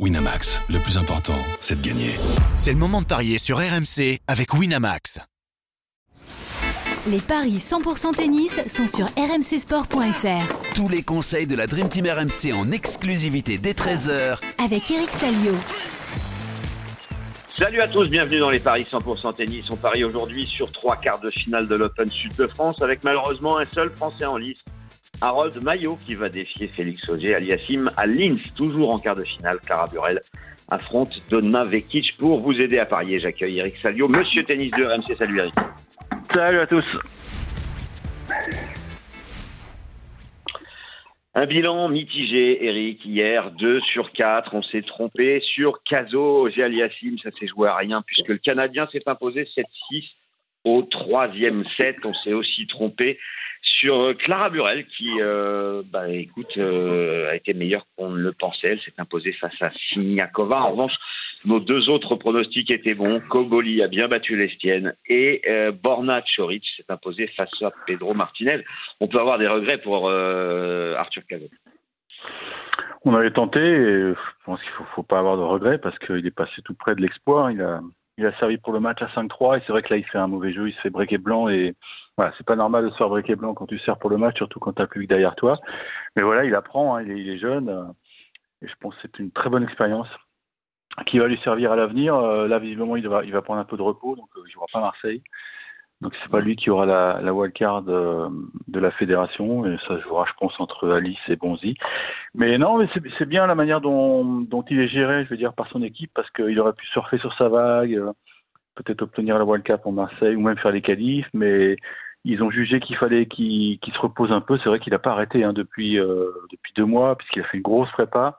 Winamax, le plus important, c'est de gagner. C'est le moment de parier sur RMC avec Winamax. Les paris 100% tennis sont sur rmcsport.fr. Tous les conseils de la Dream Team RMC en exclusivité dès 13h Avec Eric Salio. Salut à tous, bienvenue dans les paris 100% tennis. On parie aujourd'hui sur trois quarts de finale de l'Open Sud de France avec malheureusement un seul Français en lice. Harold Maillot qui va défier Félix Auger Aliassim à Linz, toujours en quart de finale. Clara Burel affronte Donna Vekic pour vous aider à parier. J'accueille Eric Salio, monsieur tennis de RMC. Salut Eric. Salut à tous. Un bilan mitigé, Eric, hier, 2 sur 4. On s'est trompé sur Caso, Aliassim, ça s'est joué à rien puisque le Canadien s'est imposé 7-6 au troisième set. On s'est aussi trompé sur euh, Clara Burel qui, euh, bah, écoute, euh, a été meilleure qu'on ne le pensait. Elle s'est imposée face à Siniakova. En revanche, nos deux autres pronostics étaient bons. Koboli a bien battu l'Estienne et Borna Choric s'est imposé face à Pedro Martinez. On peut avoir des regrets pour Arthur Cazot. On avait tenté et je pense qu'il ne faut, faut, pas avoir de regrets parce qu'il est passé tout près de l'exploit. Il a, il a servi pour le match à 5-3 et c'est vrai que là il fait un mauvais jeu, il se fait breaker blanc et voilà, c'est pas normal de se faire breaker blanc quand tu sers pour le match, surtout quand tu as plus que derrière toi. Mais voilà, il apprend, hein, il, est, il, est, jeune euh, et je pense que c'est une très bonne expérience qui va lui servir à l'avenir. Euh, là visiblement il va, il va prendre un peu de repos, donc euh, il jouera pas Marseille. Donc c'est pas lui qui aura la, la wildcard de, de, la fédération et ça jouera je pense entre Alice et Bonzi. Mais non, mais c'est bien la manière dont, dont, il est géré, je veux dire, par son équipe parce qu'il aurait pu surfer sur sa vague, peut-être obtenir la wildcard pour Marseille ou même faire les qualifs, mais ils ont jugé qu'il fallait qu'il se repose un peu. C'est vrai qu'il n'a pas arrêté hein, depuis, euh, depuis deux mois puisqu'il a fait une grosse prépa.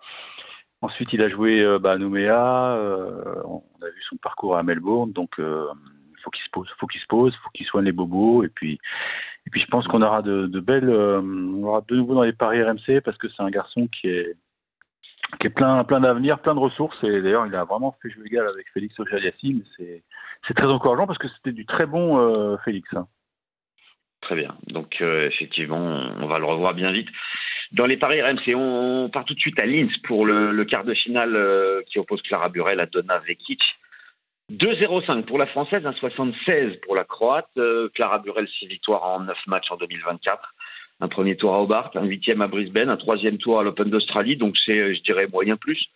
Ensuite, il a joué euh, bah, à Nouméa. Euh, on a vu son parcours à Melbourne, donc faut qu'il se pose, faut qu'il se pose, faut qu'il soigne les bobos et puis et puis je pense qu'on aura de, de belles, euh, on aura de nouveau dans les paris RMC parce que c'est un garçon qui est qui est plein plein d'avenir, plein de ressources et d'ailleurs il a vraiment fait jouer égal avec Félix auger C'est c'est très encourageant parce que c'était du très bon euh, Félix. Hein. Très bien. Donc euh, effectivement, on va le revoir bien vite. Dans les paris RMC, on, part tout de suite à Linz pour le, quart de finale qui oppose Clara Burel à Donna Vekic. 2-0-5 pour la Française, 1-76 pour la Croate. Euh, Clara Burel, 6 victoires en 9 matchs en 2024. Un premier tour à Hobart, un huitième à Brisbane, un troisième tour à l'Open d'Australie, donc c'est, je dirais, moyen plus.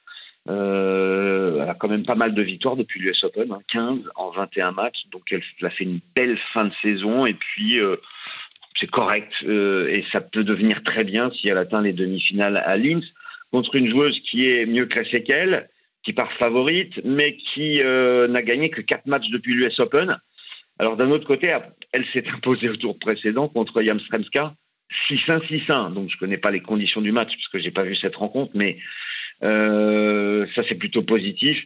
Euh, elle a quand même pas mal de victoires depuis l'US Open, 15 hein, en 21 matchs, donc elle, a fait une belle fin de saison et puis euh, c'est correct euh, et ça peut devenir très bien si elle atteint les demi-finales à Linz contre une joueuse qui est mieux classée qu'elle qui part favorite, mais qui euh, n'a gagné que 4 matchs depuis l'US Open. Alors d'un autre côté, elle s'est imposée au tour précédent contre Jamstremska 6-1, 6-1. Donc je ne connais pas les conditions du match parce que j'ai pas vu cette rencontre, mais euh, ça c'est plutôt positif.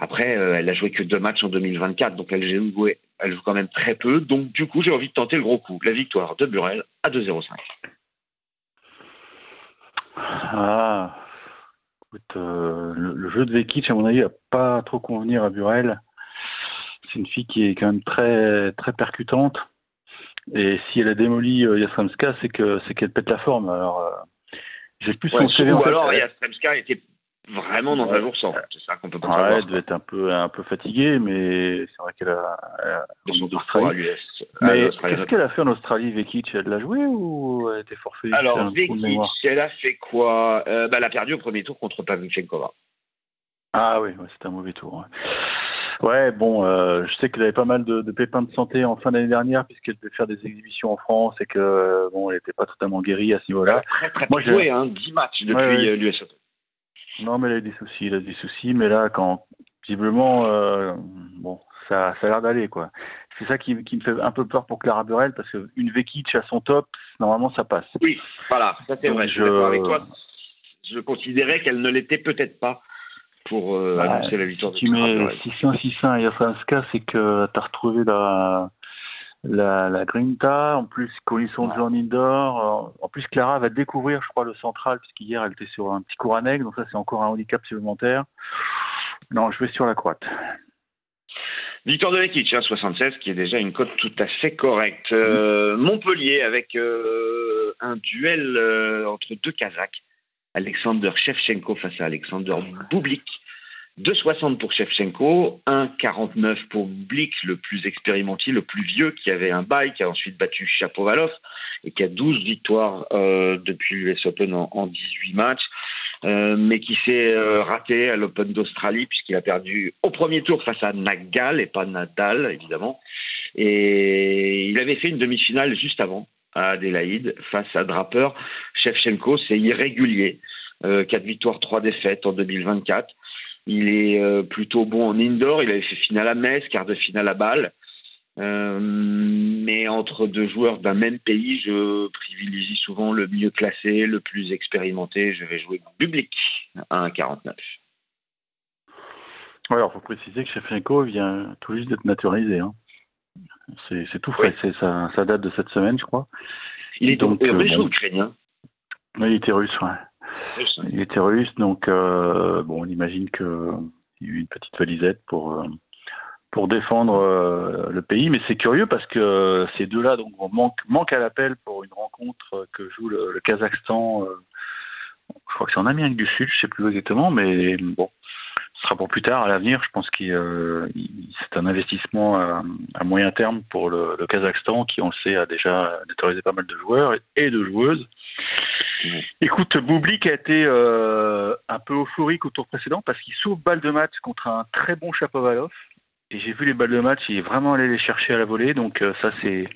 Après, euh, elle a joué que deux matchs en 2024, donc elle joue, elle joue quand même très peu. Donc du coup, j'ai envie de tenter le gros coup, la victoire de Burel à 2-0-5. Ah, Écoute, euh, le, jeu de Vekic, à mon avis, va pas trop convenir à Burel. C'est une fille qui est quand même très très percutante. Et si elle a démoli euh, c'est que c'est qu'elle pète la forme. Alors, euh, j'ai plus son CV. Ou alors Yastrzemska était vraiment dans un jour sans. C'est ça qu'on peut pas ouais, Elle devait être un peu, un peu fatiguée, mais c'est vrai qu'elle a. Australie. Mais qu'est-ce qu'elle a fait en Australie, Vekic Elle l'a joué ou elle était forfait Alors, Vekic, elle a fait quoi? Euh, bah, Elle a perdu au premier tour contre Pavlyuchenkova. Ah oui, ouais, c'était un mauvais tour. Ouais, bon, euh, je sais qu'elle avait pas mal de, de, pépins de santé en fin d'année dernière puisqu'elle devait faire des exhibitions en France et que bon, elle n'était pas totalement guérie à ce niveau-là. Très très Moi, joué, hein, 10 matchs depuis ouais, l'US Open. Non, mais il a des soucis, il a des soucis, mais là, quand visiblement, euh, bon, ça, ça a l'air d'aller, quoi. C'est ça qui, qui, me fait un peu peur pour Clara Burel, parce qu'une Vekic à son top, normalement, ça passe. Oui, voilà, ça c'est vrai, je suis avec toi. Je considérais qu'elle ne l'était peut-être pas pour euh, bah, annoncer la victoire si tu mets 6-1, 6-1 et Yasanska, c'est que tu as retrouvé la la, la Grinta, en plus Colisson ouais. Indoor. En plus, Clara va découvrir, je crois, le central, puisqu'hier elle était sur un petit cours à donc ça c'est encore un handicap supplémentaire. Non, je vais sur la croate. Victor de hein, 76, qui est déjà une cote tout à fait correcte. Euh, Montpellier avec euh, un duel euh, entre deux Kazakhs. Alexander Shevchenko face à Alexander Bublik. 2,60 pour Shevchenko, 1,49 pour Bublik, le plus expérimenté, le plus vieux, qui avait un bail, qui a ensuite battu Chapovalov et qui a 12 victoires euh, depuis l'US Open en, en 18 matchs. Euh, mais qui s'est euh, raté à l'Open d'Australie puisqu'il a perdu au premier tour face à Nagal et pas Nadal évidemment. Et il avait fait une demi-finale juste avant à Adélaïde face à Draper. Shevchenko, c'est irrégulier. Euh, 4 victoires, 3 défaites en 2024. Il est euh, plutôt bon en indoor. Il avait fait finale à Metz, quart de finale à Bâle. Euh, mais entre deux joueurs d'un même pays, je privilégie souvent le mieux classé, le plus expérimenté. Je vais jouer public à 1,49. Ouais, alors faut préciser que Shevchenko vient tout juste d'être naturalisé. Hein. C'est, tout frais, c'est, ça, ça date de cette semaine, je crois. Il est donc euh, russe ou ukrainien? Oui, il était russe, ouais. Il était russe, donc euh, bon, on imagine qu'il y a eu une petite valisette pour, euh, pour défendre euh, le pays. Mais c'est curieux parce que ces deux-là donc, on manque, manque à l'appel pour une rencontre que joue le, Kazakhstan. je crois que c'est en Amérique du Sud, je sais plus exactement, mais bon, ce sera pour plus tard, à l'avenir. Je pense que c'est un investissement à, moyen terme pour le, Kazakhstan qui, on le sait, a déjà naturalisé pas mal de joueurs et de joueuses. Écoute, Boublik a été euh, un peu euphorique au tour précédent parce qu'il sauve balle de match contre un très bon Chapovalov. Et j'ai vu les balles de match, il est vraiment allé les chercher à la volée, donc euh, ça c'est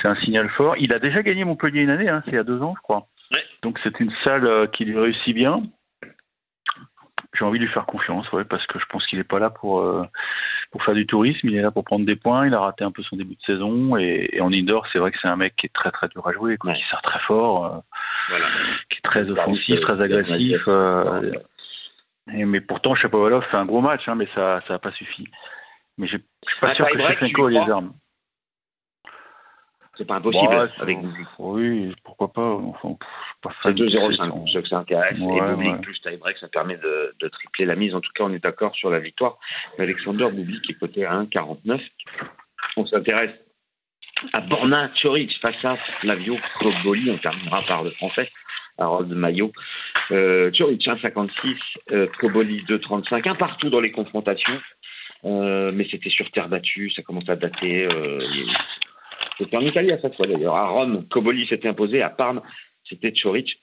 c'est un signal fort. Il a déjà gagné Montpellier une année, hein, c'est il y a deux ans, je crois. Ouais. Donc c'est une salle euh, qui lui réussit bien. J'ai envie de lui faire confiance, ouais, parce que je pense qu'il n'est pas là pour euh, pour faire du tourisme, il est là pour prendre des points. Il a raté un peu son début de saison et, et en indoor, c'est vrai que c'est un mec qui est très très dur à jouer, quoi, Ouais. qui sert très fort, euh, Voilà. qui est très offensif, très agressif. euh, et- mais pourtant, Chapovalov fait un gros match, hein, mais ça ça n'a pas suffi. Mais je suis pas Un sûr que Shevchenko ait les armes. C'est pas impossible Ouais, avec. Oui, pourquoi pas. Enfin, C'est fan de 2,05 son- pour ceux que ça intéresse. Ouais, et Bublik ouais. plus tie-break, ça permet de, de tripler la mise. En tout cas, on est d'accord sur la victoire d'Alexander Bublik qui est coté à 1,49. On s'intéresse à Borna Choric face à Flavio Koboli. On terminera par le français, Harold Maillot. Euh, Choric 1,56, euh, Koboli 2,35. Un partout dans les confrontations. Euh, mais c'était sur terre battue, ça commence à dater. Euh, c'était en Italie à chaque fois d'ailleurs. À Rome, Koboli s'était imposé. À Parme, c'était Choric.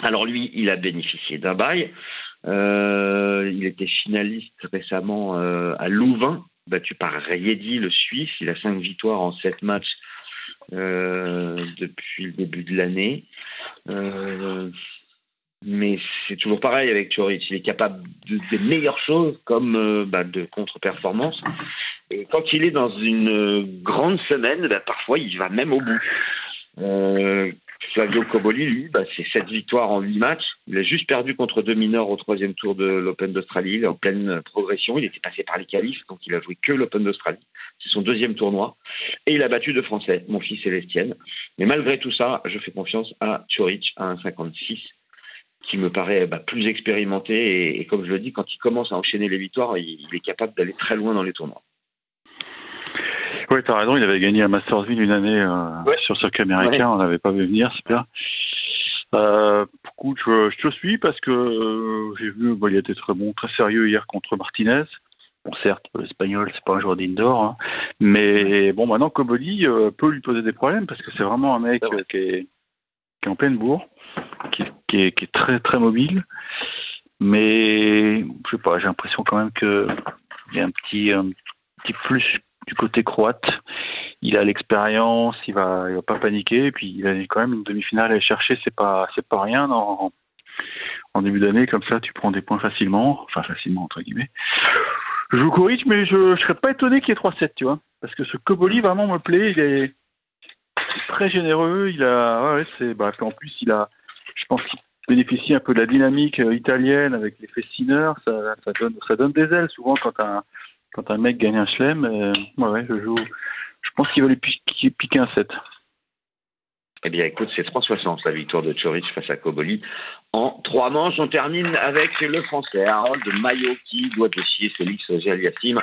Alors lui, il a bénéficié d'un bail. Euh, il était finaliste récemment euh, à Louvain, battu par Rayedi, le Suisse. Il a cinq victoires en sept matchs euh, depuis le début de l'année. Mais c'est toujours pareil avec Choric. Il est capable de, des meilleures choses comme bah, de contre-performance. Et quand il est dans une grande semaine, bah, parfois il va même au bout. Euh, Flavio Koboli, lui, bah, c'est sept victoires en huit matchs. Il a juste perdu contre deux mineurs au troisième tour de l'Open d'Australie. Il est en pleine progression. Il était passé par les qualifs, donc il a joué que l'Open d'Australie. C'est son deuxième tournoi. Et il a battu deux Français, mon fils Célestienne. Mais malgré tout ça, je fais confiance à Choric à 1,56 qui me paraît bah, plus expérimenté. Et, et comme je le dis, quand il commence à enchaîner les victoires, il est capable d'aller très loin dans les tournois. Oui, t'as raison, il avait gagné à Mastersville une année euh, Ouais. sur circuit américain, on n'avait pas vu venir, c'est bien. Euh, écoute, je, je te suis parce que euh, j'ai vu, bah, il était très bon, très sérieux hier contre Martinez. Bon, certes, l'espagnol, c'est pas un joueur d'indoor, hein, mais bon, maintenant, Koboli euh, peut lui poser des problèmes parce que c'est vraiment un mec euh, qui, est, qui est en pleine bourre, qui, qui, est, qui est très très mobile, mais je sais pas, j'ai l'impression quand même que il y a un petit, un petit plus du côté croate. Il a l'expérience, il va, va pas paniquer, et puis il a quand même une demi-finale à chercher, c'est pas, c'est pas rien en, en début d'année comme ça, tu prends des points facilement, enfin facilement entre guillemets. Je joue Koric, mais je, je serais pas étonné qu'il y ait 3-7, tu vois, parce que ce Koboli vraiment me plaît, il est très généreux, il a, c'est, bah, en plus il a, je pense qu'il bénéficie un peu de la dynamique euh, italienne avec l'effet Sinner, ça, ça donne, ça donne des ailes souvent quand un, quand un mec gagne un chelem. Euh, ouais, je joue. Je pense qu'il va lui piquer, un 7. Eh bien, écoute, c'est 3,60 la victoire de Choric face à Koboli. En trois manches, on termine avec le Français Harold Maillot qui doit défier Félix Auger-Aliassime.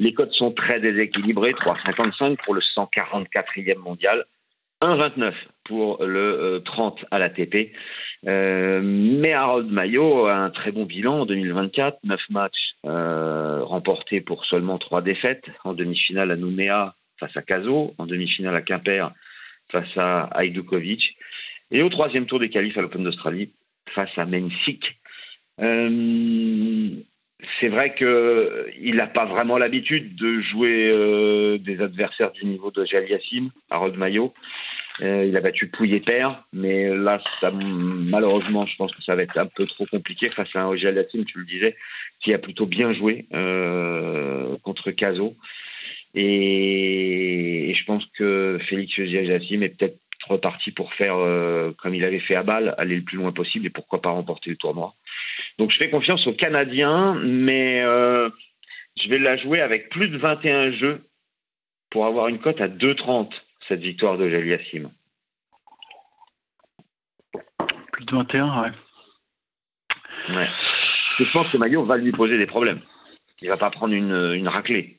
Les cotes sont très déséquilibrées, 3,55 pour le 144e mondial. 1,29 pour le 30 à l'ATP. Euh, mais Harold Mayo a un très bon bilan en 2024, 9 matchs euh, remportés pour seulement 3 défaites, en demi-finale à Nouméa face à Caso, en demi-finale à Quimper face à Ajdukovic, et au troisième tour des qualifs à l'Open d'Australie face à Mensik. Euh, c'est vrai qu'il n'a pas vraiment l'habitude de jouer euh, des adversaires du niveau de Yassim, Harold Mayo. Euh, il a battu Pouillet Père, mais là, ça, malheureusement, je pense que ça va être un peu trop compliqué face à un Yassim, tu le disais, qui a plutôt bien joué euh, contre Caso. Et, je pense que Félix Yassim est peut-être reparti pour faire euh, comme il avait fait à Bâle, aller le plus loin possible et pourquoi pas remporter le tournoi. Donc je fais confiance aux Canadiens, mais je vais la jouer avec plus de 21 jeux pour avoir une cote à 2,30 cette victoire de Jaliassim. Plus de 21, ouais. ouais. Je pense que Maillot va lui poser des problèmes. Il va pas prendre une, une raclée.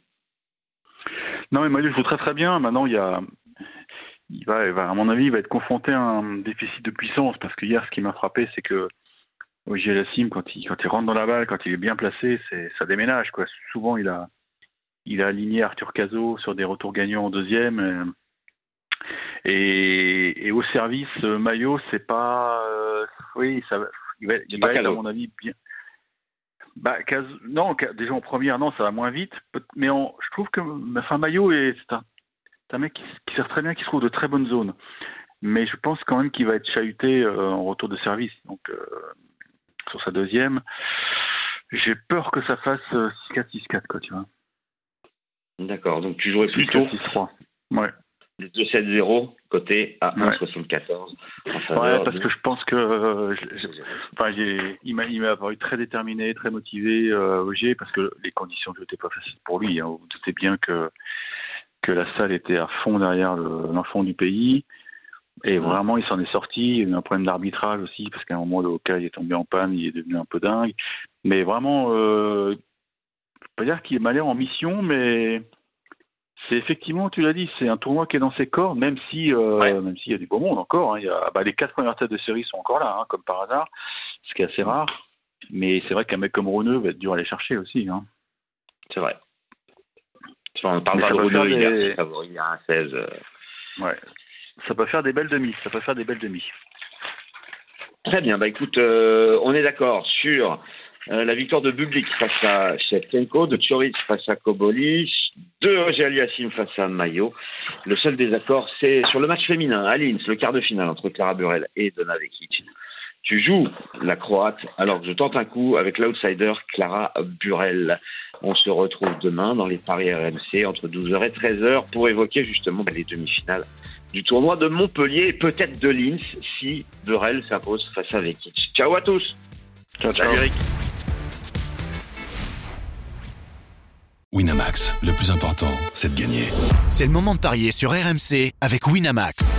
Non, mais Maillot joue très très bien. Maintenant, il y a. Il va, à mon avis, il va être confronté à un déficit de puissance parce que hier, ce qui m'a frappé, c'est que Jaliassim, quand il, quand il rentre dans la balle, quand il est bien placé, c'est ça déménage. Quoi. Souvent, il a, il a aligné Arthur Cazot sur des retours gagnants en deuxième. Euh, et, au service, euh, Maillot, c'est pas. Euh, oui, ça, il va, il va être, à mon avis, bien. Bah, non, déjà en première, non, ça va moins vite. Mais je trouve que enfin, Maillot est, un, un, mec qui, sert très bien, qui se trouve de très bonnes zones. Mais je pense quand même qu'il va être chahuté euh, en retour de service. Donc, sur sa deuxième, j'ai peur que ça fasse 6-4, 6-4, quoi, tu vois. D'accord, donc tu jouerais plutôt. 6-3. Ouais. 2-7-0 côté à 1,74. Ouais, parce que je pense que euh, enfin, il m'a apparu très déterminé, très motivé, euh, parce que les conditions n'étaient pas faciles pour lui. Hein. Vous doutez bien que, que la salle était à fond derrière l'enfant du pays. Et vraiment, il s'en est sorti. Il y a eu un problème d'arbitrage aussi, parce qu'à un moment, le hockey est tombé en panne, il est devenu un peu dingue. Mais vraiment, euh, je ne peux pas dire qu'il est malin en mission, mais c'est effectivement, tu l'as dit, c'est un tournoi qui est dans ses corps, même si, euh, même s'il y a du beau monde encore. Hein, il y a, bah, les quatre premières têtes de série sont encore là, hein, comme par hasard, ce qui est assez rare. Mais c'est vrai qu'un mec comme Reneux va être dur à aller chercher aussi. Hein. C'est vrai. On parle pas de Reneux, il, est favori, il un 16. Euh. Ouais. Ça peut faire des belles demi. Ça peut faire des belles demi. Très bien. Bah écoute, euh, on est d'accord sur euh, la victoire de Bublik face à Shevchenko, de Choric face à Kobolich, de Roger Aliassim face à Mayo. Le seul désaccord, c'est sur le match féminin à Linz, le quart de finale entre Clara Burel et Donna Vekic. Tu joues la Croate alors que je tente un coup avec l'outsider Clara Burel. On se retrouve demain dans les paris RMC entre 12h et 13h pour évoquer justement les demi-finales du tournoi de Montpellier, peut-être de Linz si Burel s'impose face à Vekic. Ciao à tous. Ciao, ciao. Eric. Winamax, le plus important, c'est de gagner. C'est le moment de parier sur RMC avec Winamax.